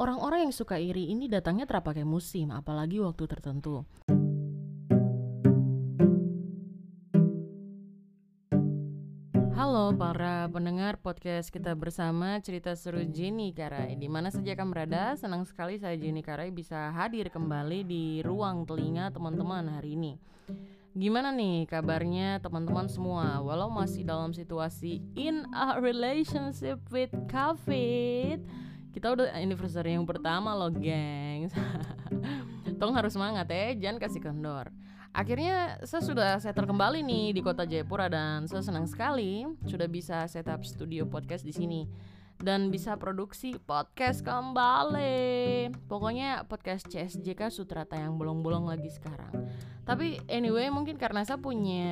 Orang-orang yang suka iri ini datangnya terapakai musim, apalagi waktu tertentu. Halo para pendengar podcast kita bersama cerita seru Jenny Karai Di mana saja kamu berada, senang sekali saya Jenny Karai bisa hadir kembali di ruang telinga teman-teman hari ini. Gimana nih kabarnya teman-teman semua? Walau masih dalam situasi in a relationship with COVID Kita udah anniversary yang pertama loh gengs Tong harus semangat ya, jangan kasih kendor Akhirnya saya sudah settle kembali nih di kota Jayapura dan saya senang sekali sudah bisa setup studio podcast di sini dan bisa produksi podcast kembali. Pokoknya podcast CSJK Sutrata yang bolong-bolong lagi sekarang. Tapi anyway mungkin karena saya punya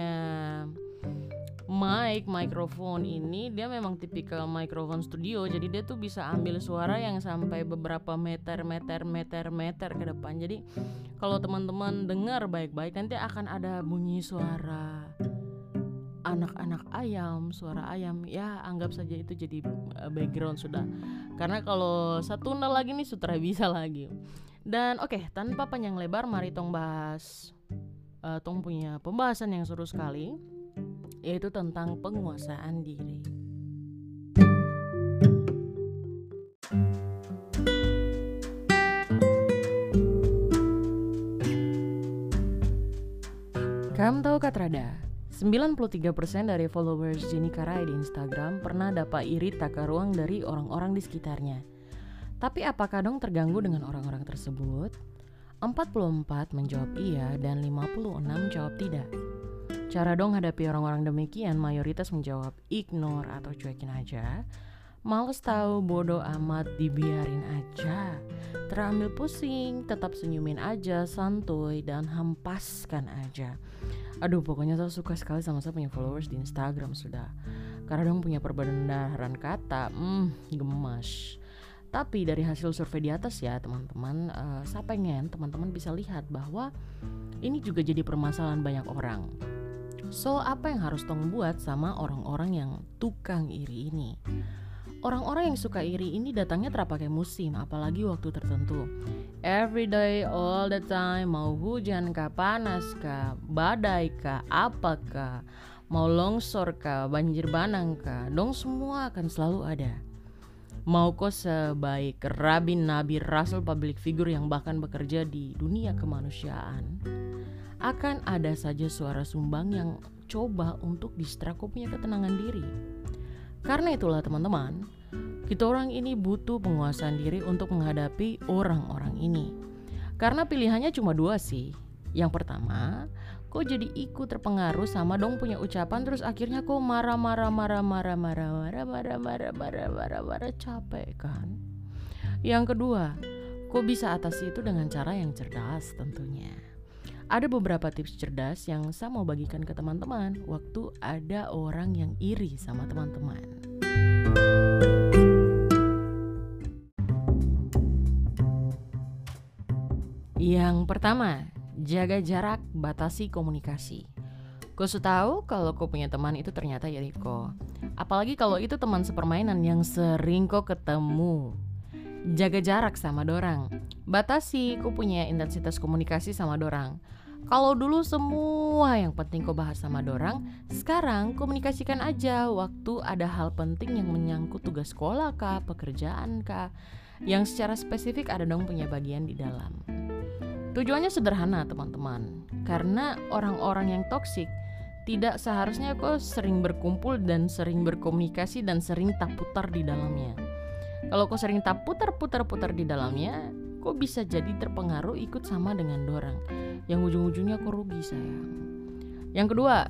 mic mikrofon ini dia memang tipikal mikrofon studio. Jadi dia tuh bisa ambil suara yang sampai beberapa meter meter meter meter ke depan. Jadi kalau teman-teman dengar baik-baik nanti akan ada bunyi suara anak-anak ayam suara ayam. Ya anggap saja itu jadi eh, background sudah. Karena kalau satu nol lagi nih sutra bisa lagi. Dan oke okay, tanpa panjang lebar mari tong bahas uh, tong punya pembahasan yang seru sekali yaitu tentang penguasaan diri. Kamu tahu Katrada? 93% dari followers Jenny Karai di Instagram pernah dapat iri tak ruang dari orang-orang di sekitarnya. Tapi apakah dong terganggu dengan orang-orang tersebut? 44 menjawab iya dan 56 jawab tidak. Cara dong hadapi orang-orang demikian mayoritas menjawab ignore atau cuekin aja. Males tahu bodoh amat dibiarin aja. Terambil pusing, tetap senyumin aja, santuy dan hempaskan aja. Aduh pokoknya saya suka sekali sama saya punya followers di Instagram sudah. Karena dong punya perbendaharaan kata, hmm gemas. Tapi dari hasil survei di atas ya teman-teman, uh, saya pengen teman-teman bisa lihat bahwa ini juga jadi permasalahan banyak orang So, apa yang harus Tong buat sama orang-orang yang tukang iri ini? Orang-orang yang suka iri ini datangnya terapakai musim, apalagi waktu tertentu. Every day, all the time, mau hujan kah, panas kah, badai kah, apakah, mau longsor kah, banjir bandang kah, dong semua akan selalu ada. Mau kok sebaik rabin, nabi, rasul, public figure yang bahkan bekerja di dunia kemanusiaan, akan ada saja suara sumbang yang coba untuk distrak punya ketenangan diri. Karena itulah teman-teman, kita orang ini butuh penguasaan diri untuk menghadapi orang-orang ini. Karena pilihannya cuma dua sih. Yang pertama, kok jadi ikut terpengaruh sama dong punya ucapan terus akhirnya kok marah-marah marah-marah marah-marah marah-marah marah-marah marah capek kan? Yang kedua, kok bisa atasi itu dengan cara yang cerdas tentunya. Ada beberapa tips cerdas yang saya mau bagikan ke teman-teman waktu ada orang yang iri sama teman-teman. Yang pertama, jaga jarak, batasi komunikasi. Kau tahu kalau kau punya teman itu ternyata ya kau. Apalagi kalau itu teman sepermainan yang sering kau ketemu. Jaga jarak sama dorang. Batasi kau punya intensitas komunikasi sama dorang kalau dulu semua yang penting kau bahas sama dorang, sekarang komunikasikan aja waktu ada hal penting yang menyangkut tugas sekolah kah, pekerjaan kah, yang secara spesifik ada dong punya bagian di dalam. Tujuannya sederhana teman-teman, karena orang-orang yang toksik tidak seharusnya kok sering berkumpul dan sering berkomunikasi dan sering tak putar di dalamnya. Kalau kau sering tak putar-putar-putar di dalamnya, kok bisa jadi terpengaruh ikut sama dengan dorang. Yang ujung-ujungnya kok rugi sayang. Yang kedua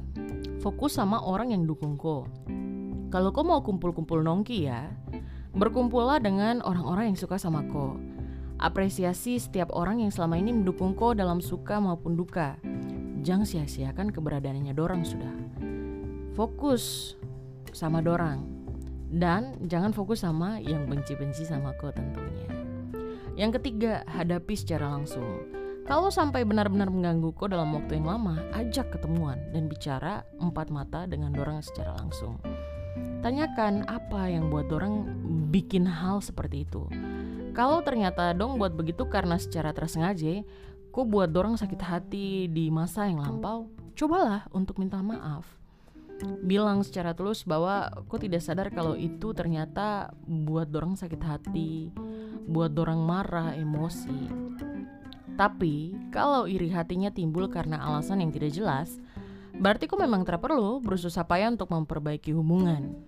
fokus sama orang yang dukung kok kalau kau mau kumpul-kumpul nongki ya berkumpullah dengan orang-orang yang suka sama kok apresiasi setiap orang yang selama ini mendukung kok dalam suka maupun duka. Jangan sia-siakan keberadaannya dorang sudah. Fokus sama dorang dan jangan fokus sama yang benci-benci sama kau tentunya yang ketiga, hadapi secara langsung. Kalau sampai benar-benar mengganggu kau dalam waktu yang lama, ajak ketemuan dan bicara empat mata dengan dorang secara langsung. Tanyakan apa yang buat dorang bikin hal seperti itu. kalau ternyata dong buat begitu karena secara tersengaja, kok buat dorong sakit hati di masa yang lampau, cobalah untuk minta maaf. Bilang secara tulus bahwa kok tidak sadar kalau itu ternyata buat dorong sakit hati, buat dorong marah, emosi. Tapi kalau iri hatinya timbul karena alasan yang tidak jelas, berarti kok memang terperlu berusaha payah untuk memperbaiki hubungan.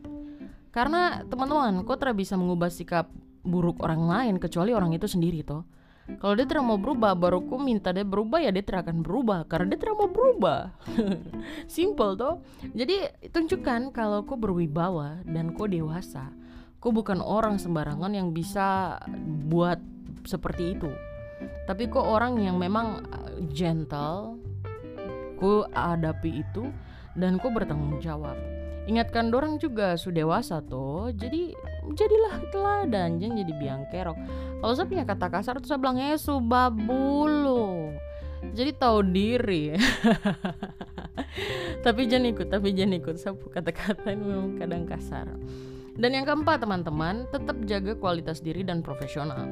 Karena teman-teman, kok tidak bisa mengubah sikap buruk orang lain kecuali orang itu sendiri toh. Kalau dia tidak mau berubah, baru ku minta dia berubah ya dia tidak akan berubah karena dia tidak mau berubah. Simple toh. Jadi tunjukkan kalau kau berwibawa dan kau dewasa. Kau bukan orang sembarangan yang bisa buat seperti itu. Tapi kau orang yang memang uh, gentle. Kau hadapi itu dan kau bertanggung jawab ingatkan dorang juga sudah dewasa tuh jadi jadilah teladan jangan jadi biang kerok. Kalau saya punya kata kasar tuh saya bilang eh subabulu jadi tahu diri. Tapi jangan ikut tapi jangan ikut saya kata-kata ini memang kadang kasar. Dan yang keempat teman-teman tetap jaga kualitas diri dan profesional.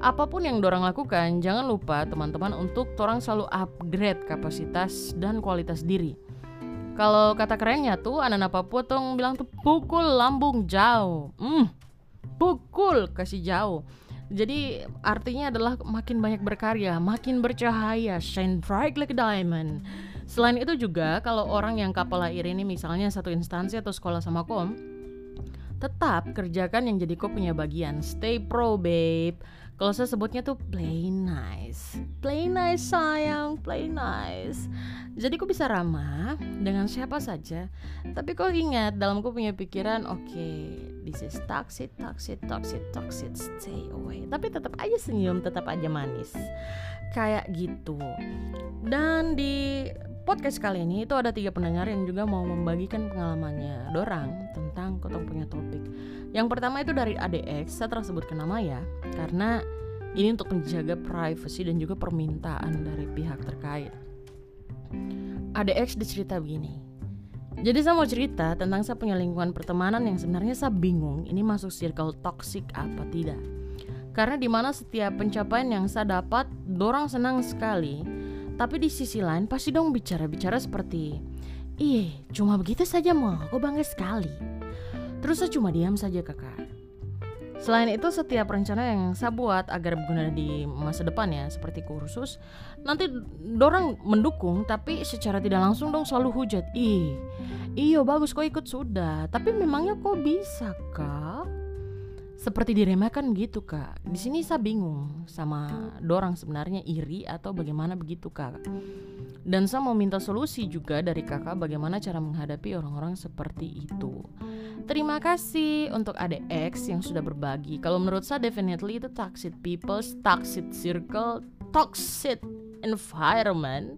Apa pun yang dorang lakukan jangan lupa teman-teman untuk orang selalu upgrade kapasitas dan kualitas diri kalau kata kerennya tuh anak-anak Papua tuh bilang tuh pukul lambung jauh. Hmm, pukul kasih jauh. Jadi artinya adalah makin banyak berkarya, makin bercahaya, shine bright like a diamond. Selain itu juga kalau orang yang kapal air ini misalnya satu instansi atau sekolah sama kom, tetap kerjakan yang jadi kau punya bagian. Stay pro babe. Kalau saya sebutnya tuh play nice, play nice sayang, play nice. Jadi kok bisa ramah dengan siapa saja. Tapi kok ingat dalam kau punya pikiran, oke, okay, is toxic, toxic, toxic, toxic, stay away. Tapi tetap aja senyum, tetap aja manis, kayak gitu. Dan di podcast kali ini itu ada tiga pendengar yang juga mau membagikan pengalamannya dorang tentang kotong punya topik. Yang pertama itu dari ADX, saya tersebutkan nama ya, karena ini untuk menjaga privasi dan juga permintaan dari pihak terkait. ADX dicerita begini. Jadi saya mau cerita tentang saya punya lingkungan pertemanan yang sebenarnya saya bingung ini masuk circle toxic apa tidak. Karena di mana setiap pencapaian yang saya dapat, dorang senang sekali. Tapi di sisi lain pasti dong bicara-bicara seperti, Ih, cuma begitu saja mau, aku bangga sekali. Terus saya cuma diam saja kakak. Selain itu setiap rencana yang saya buat agar berguna di masa depan ya seperti kursus nanti dorang mendukung tapi secara tidak langsung dong selalu hujat. Ih iyo bagus kok ikut? Sudah. Tapi memangnya kok bisa kak? Seperti diremehkan gitu kak. Di sini saya bingung sama dorang sebenarnya iri atau bagaimana begitu kak dan saya mau minta solusi juga dari kakak bagaimana cara menghadapi orang-orang seperti itu Terima kasih untuk ADX yang sudah berbagi. Kalau menurut saya definitely itu toxic people, toxic circle, toxic environment.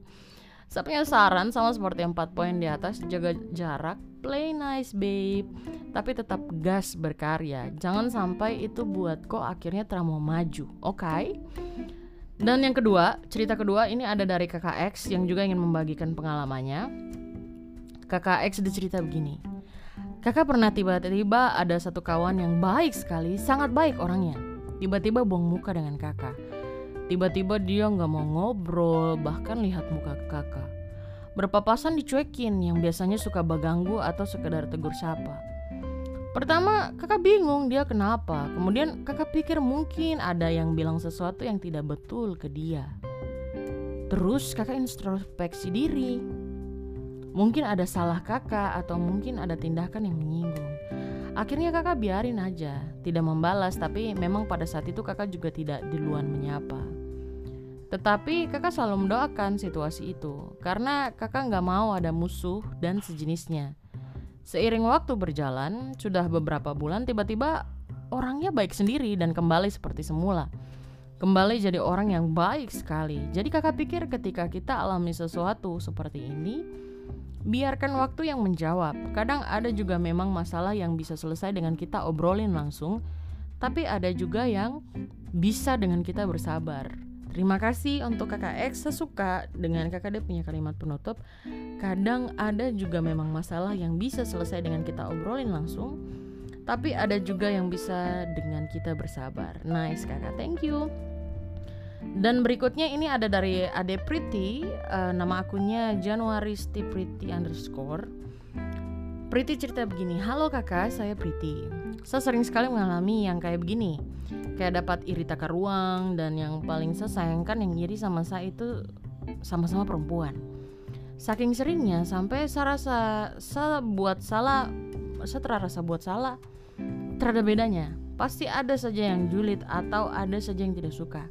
Saya punya saran sama seperti empat poin di atas, jaga jarak, play nice babe, tapi tetap gas berkarya. Jangan sampai itu buat kok akhirnya terlalu maju, oke? Okay? Dan yang kedua, cerita kedua ini ada dari kakak X yang juga ingin membagikan pengalamannya. Kakak X dicerita begini. Kakak pernah tiba-tiba ada satu kawan yang baik sekali, sangat baik orangnya. Tiba-tiba buang muka dengan kakak. Tiba-tiba dia nggak mau ngobrol, bahkan lihat muka kakak. Berpapasan dicuekin yang biasanya suka baganggu atau sekedar tegur sapa. Pertama, kakak bingung dia kenapa. Kemudian kakak pikir mungkin ada yang bilang sesuatu yang tidak betul ke dia. Terus kakak introspeksi diri. Mungkin ada salah kakak atau mungkin ada tindakan yang menyinggung. Akhirnya kakak biarin aja, tidak membalas tapi memang pada saat itu kakak juga tidak duluan menyapa. Tetapi kakak selalu mendoakan situasi itu karena kakak nggak mau ada musuh dan sejenisnya. Seiring waktu berjalan, sudah beberapa bulan tiba-tiba orangnya baik sendiri dan kembali seperti semula. Kembali jadi orang yang baik sekali. Jadi kakak pikir ketika kita alami sesuatu seperti ini, biarkan waktu yang menjawab. Kadang ada juga memang masalah yang bisa selesai dengan kita obrolin langsung, tapi ada juga yang bisa dengan kita bersabar. Terima kasih untuk kakak X sesuka dengan kakak D punya kalimat penutup. Kadang ada juga memang masalah yang bisa selesai dengan kita obrolin langsung, tapi ada juga yang bisa dengan kita bersabar. Nice kakak, thank you. Dan berikutnya ini ada dari Ade Pretty, uh, nama akunnya Januaristi Pretty underscore. Pretty cerita begini, halo kakak, saya Pretty. Saya sering sekali mengalami yang kayak begini, kayak dapat iri takar ruang dan yang paling saya sayangkan yang iri sama saya itu sama-sama perempuan. Saking seringnya sampai saya rasa saya buat salah, saya terasa buat salah terhadap bedanya. Pasti ada saja yang julid atau ada saja yang tidak suka.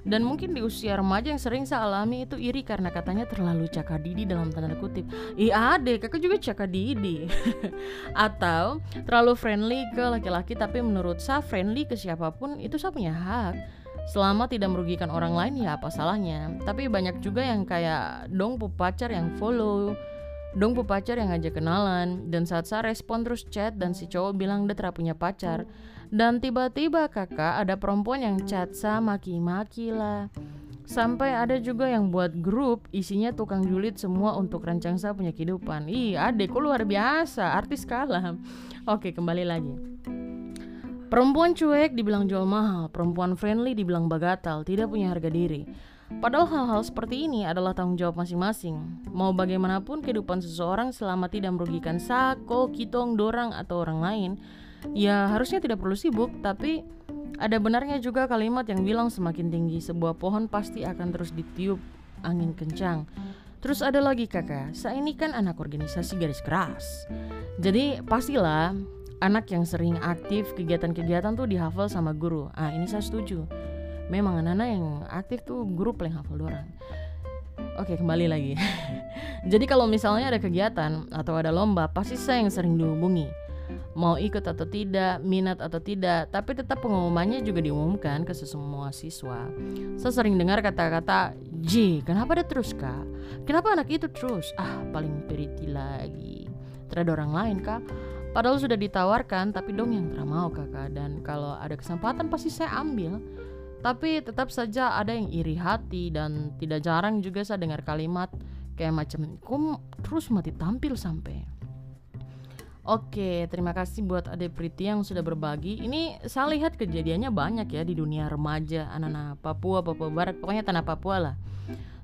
Dan mungkin di usia remaja yang sering saya alami itu iri karena katanya terlalu cakadidi dalam tanda kutip. Iya ade, kakak juga cakadidi. Atau terlalu friendly ke laki-laki tapi menurut saya friendly ke siapa pun itu saya punya hak selama tidak merugikan orang lain ya apa salahnya tapi banyak juga yang kayak dong pacar yang follow dong pu pacar yang ngajak kenalan dan saat saya respon terus chat dan si cowok bilang dia tidak punya pacar dan tiba-tiba kakak ada perempuan yang chat saya maki-maki lah Sampai ada juga yang buat grup isinya tukang julid semua untuk rancang saya punya kehidupan. Ih, adek kok luar biasa, artis kalah. Oke, kembali lagi. Perempuan cuek dibilang jual mahal, perempuan friendly dibilang bagatal, tidak punya harga diri. Padahal hal-hal seperti ini adalah tanggung jawab masing-masing. Mau bagaimanapun kehidupan seseorang selama tidak merugikan sako, kitong, dorang, atau orang lain, ya harusnya tidak perlu sibuk, tapi ada benarnya juga kalimat yang bilang semakin tinggi sebuah pohon pasti akan terus ditiup angin kencang. Terus ada lagi kakak, saya ini kan anak organisasi garis keras. Jadi pastilah anak yang sering aktif kegiatan-kegiatan tuh dihafal sama guru. Ah ini saya setuju. Memang anak-anak yang aktif tuh guru paling hafal orang. Oke kembali lagi. Jadi kalau misalnya ada kegiatan atau ada lomba, pasti saya yang sering dihubungi. Mau ikut atau tidak, minat atau tidak, tapi tetap pengumumannya juga diumumkan ke semua siswa. Saya sering dengar kata-kata, J, kenapa ada terus kak? Kenapa anak itu terus? Ah, paling periti lagi. Terhadap orang lain kak? Padahal sudah ditawarkan, tapi dong yang tidak mau kakak. Dan kalau ada kesempatan pasti saya ambil. Tapi tetap saja ada yang iri hati dan tidak jarang juga saya dengar kalimat kayak macam, kok terus mati tampil sampai. Oke, terima kasih buat Ade Priti yang sudah berbagi. Ini saya lihat kejadiannya banyak ya di dunia remaja, anak-anak Papua, Papua Barat, pokoknya tanah Papua lah.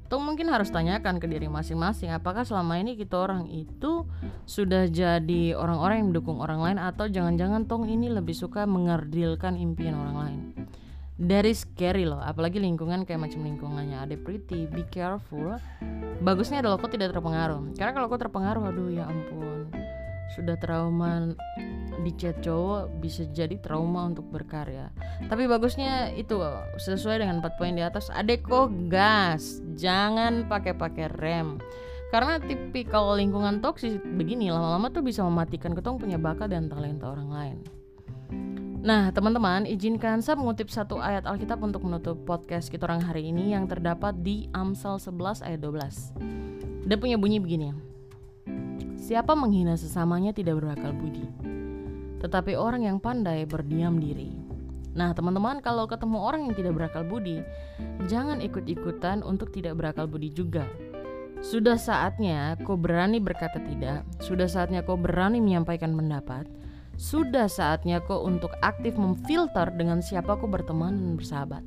Atau mungkin harus tanyakan ke diri masing-masing apakah selama ini kita orang itu sudah jadi orang-orang yang mendukung orang lain atau jangan-jangan tong ini lebih suka mengerdilkan impian orang lain. Dari scary loh, apalagi lingkungan kayak macam lingkungannya ada pretty, be careful. Bagusnya adalah kok tidak terpengaruh. Karena kalau kau terpengaruh, aduh ya ampun, sudah trauma di chat cowok bisa jadi trauma untuk berkarya. Tapi bagusnya itu sesuai dengan empat poin di atas. Adeko gas, jangan pakai-pakai rem. Karena tipikal lingkungan toksis begini lama-lama tuh bisa mematikan ketong punya bakat dan talenta orang lain. Nah, teman-teman, izinkan saya mengutip satu ayat Alkitab untuk menutup podcast kita orang hari ini yang terdapat di Amsal 11 ayat 12. Dia punya bunyi begini. Siapa menghina sesamanya tidak berakal budi tetapi orang yang pandai berdiam diri. Nah, teman-teman, kalau ketemu orang yang tidak berakal budi, jangan ikut-ikutan untuk tidak berakal budi juga. Sudah saatnya kau berani berkata tidak, sudah saatnya kau berani menyampaikan pendapat, sudah saatnya kau untuk aktif memfilter dengan siapa kau berteman dan bersahabat.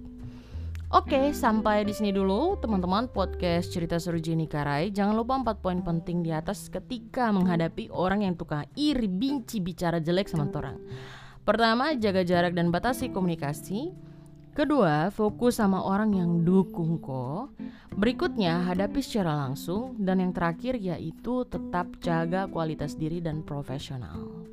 Oke, sampai di sini dulu teman-teman podcast cerita seru Jenny Karai. Jangan lupa empat poin penting di atas ketika menghadapi orang yang tukang iri, benci, bicara jelek sama orang. Pertama, jaga jarak dan batasi komunikasi. Kedua, fokus sama orang yang dukung kok. Berikutnya, hadapi secara langsung. Dan yang terakhir yaitu tetap jaga kualitas diri dan profesional.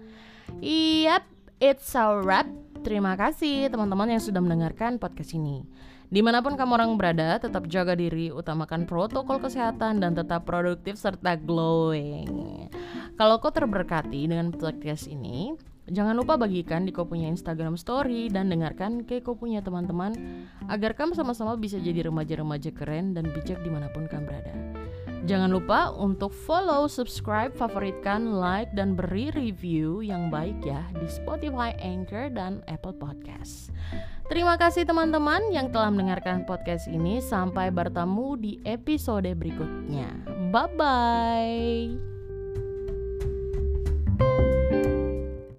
Yap, it's a wrap. Terima kasih teman-teman yang sudah mendengarkan podcast ini. Di mana pun kamu orang berada, tetap jaga diri, utamakan protokol kesehatan, dan tetap produktif serta glowing. Kalau kau terberkati dengan podcast ini, jangan lupa bagikan di kau punya Instagram story dan dengarkan ke kau punya teman-teman agar kamu sama-sama bisa jadi remaja-remaja keren dan bijak di mana pun kamu berada. Jangan lupa untuk follow, subscribe, favoritkan, like, dan beri review yang baik ya di Spotify, Anchor, dan Apple Podcast. Terima kasih teman-teman yang telah mendengarkan podcast ini. Sampai bertemu di episode berikutnya. Bye bye.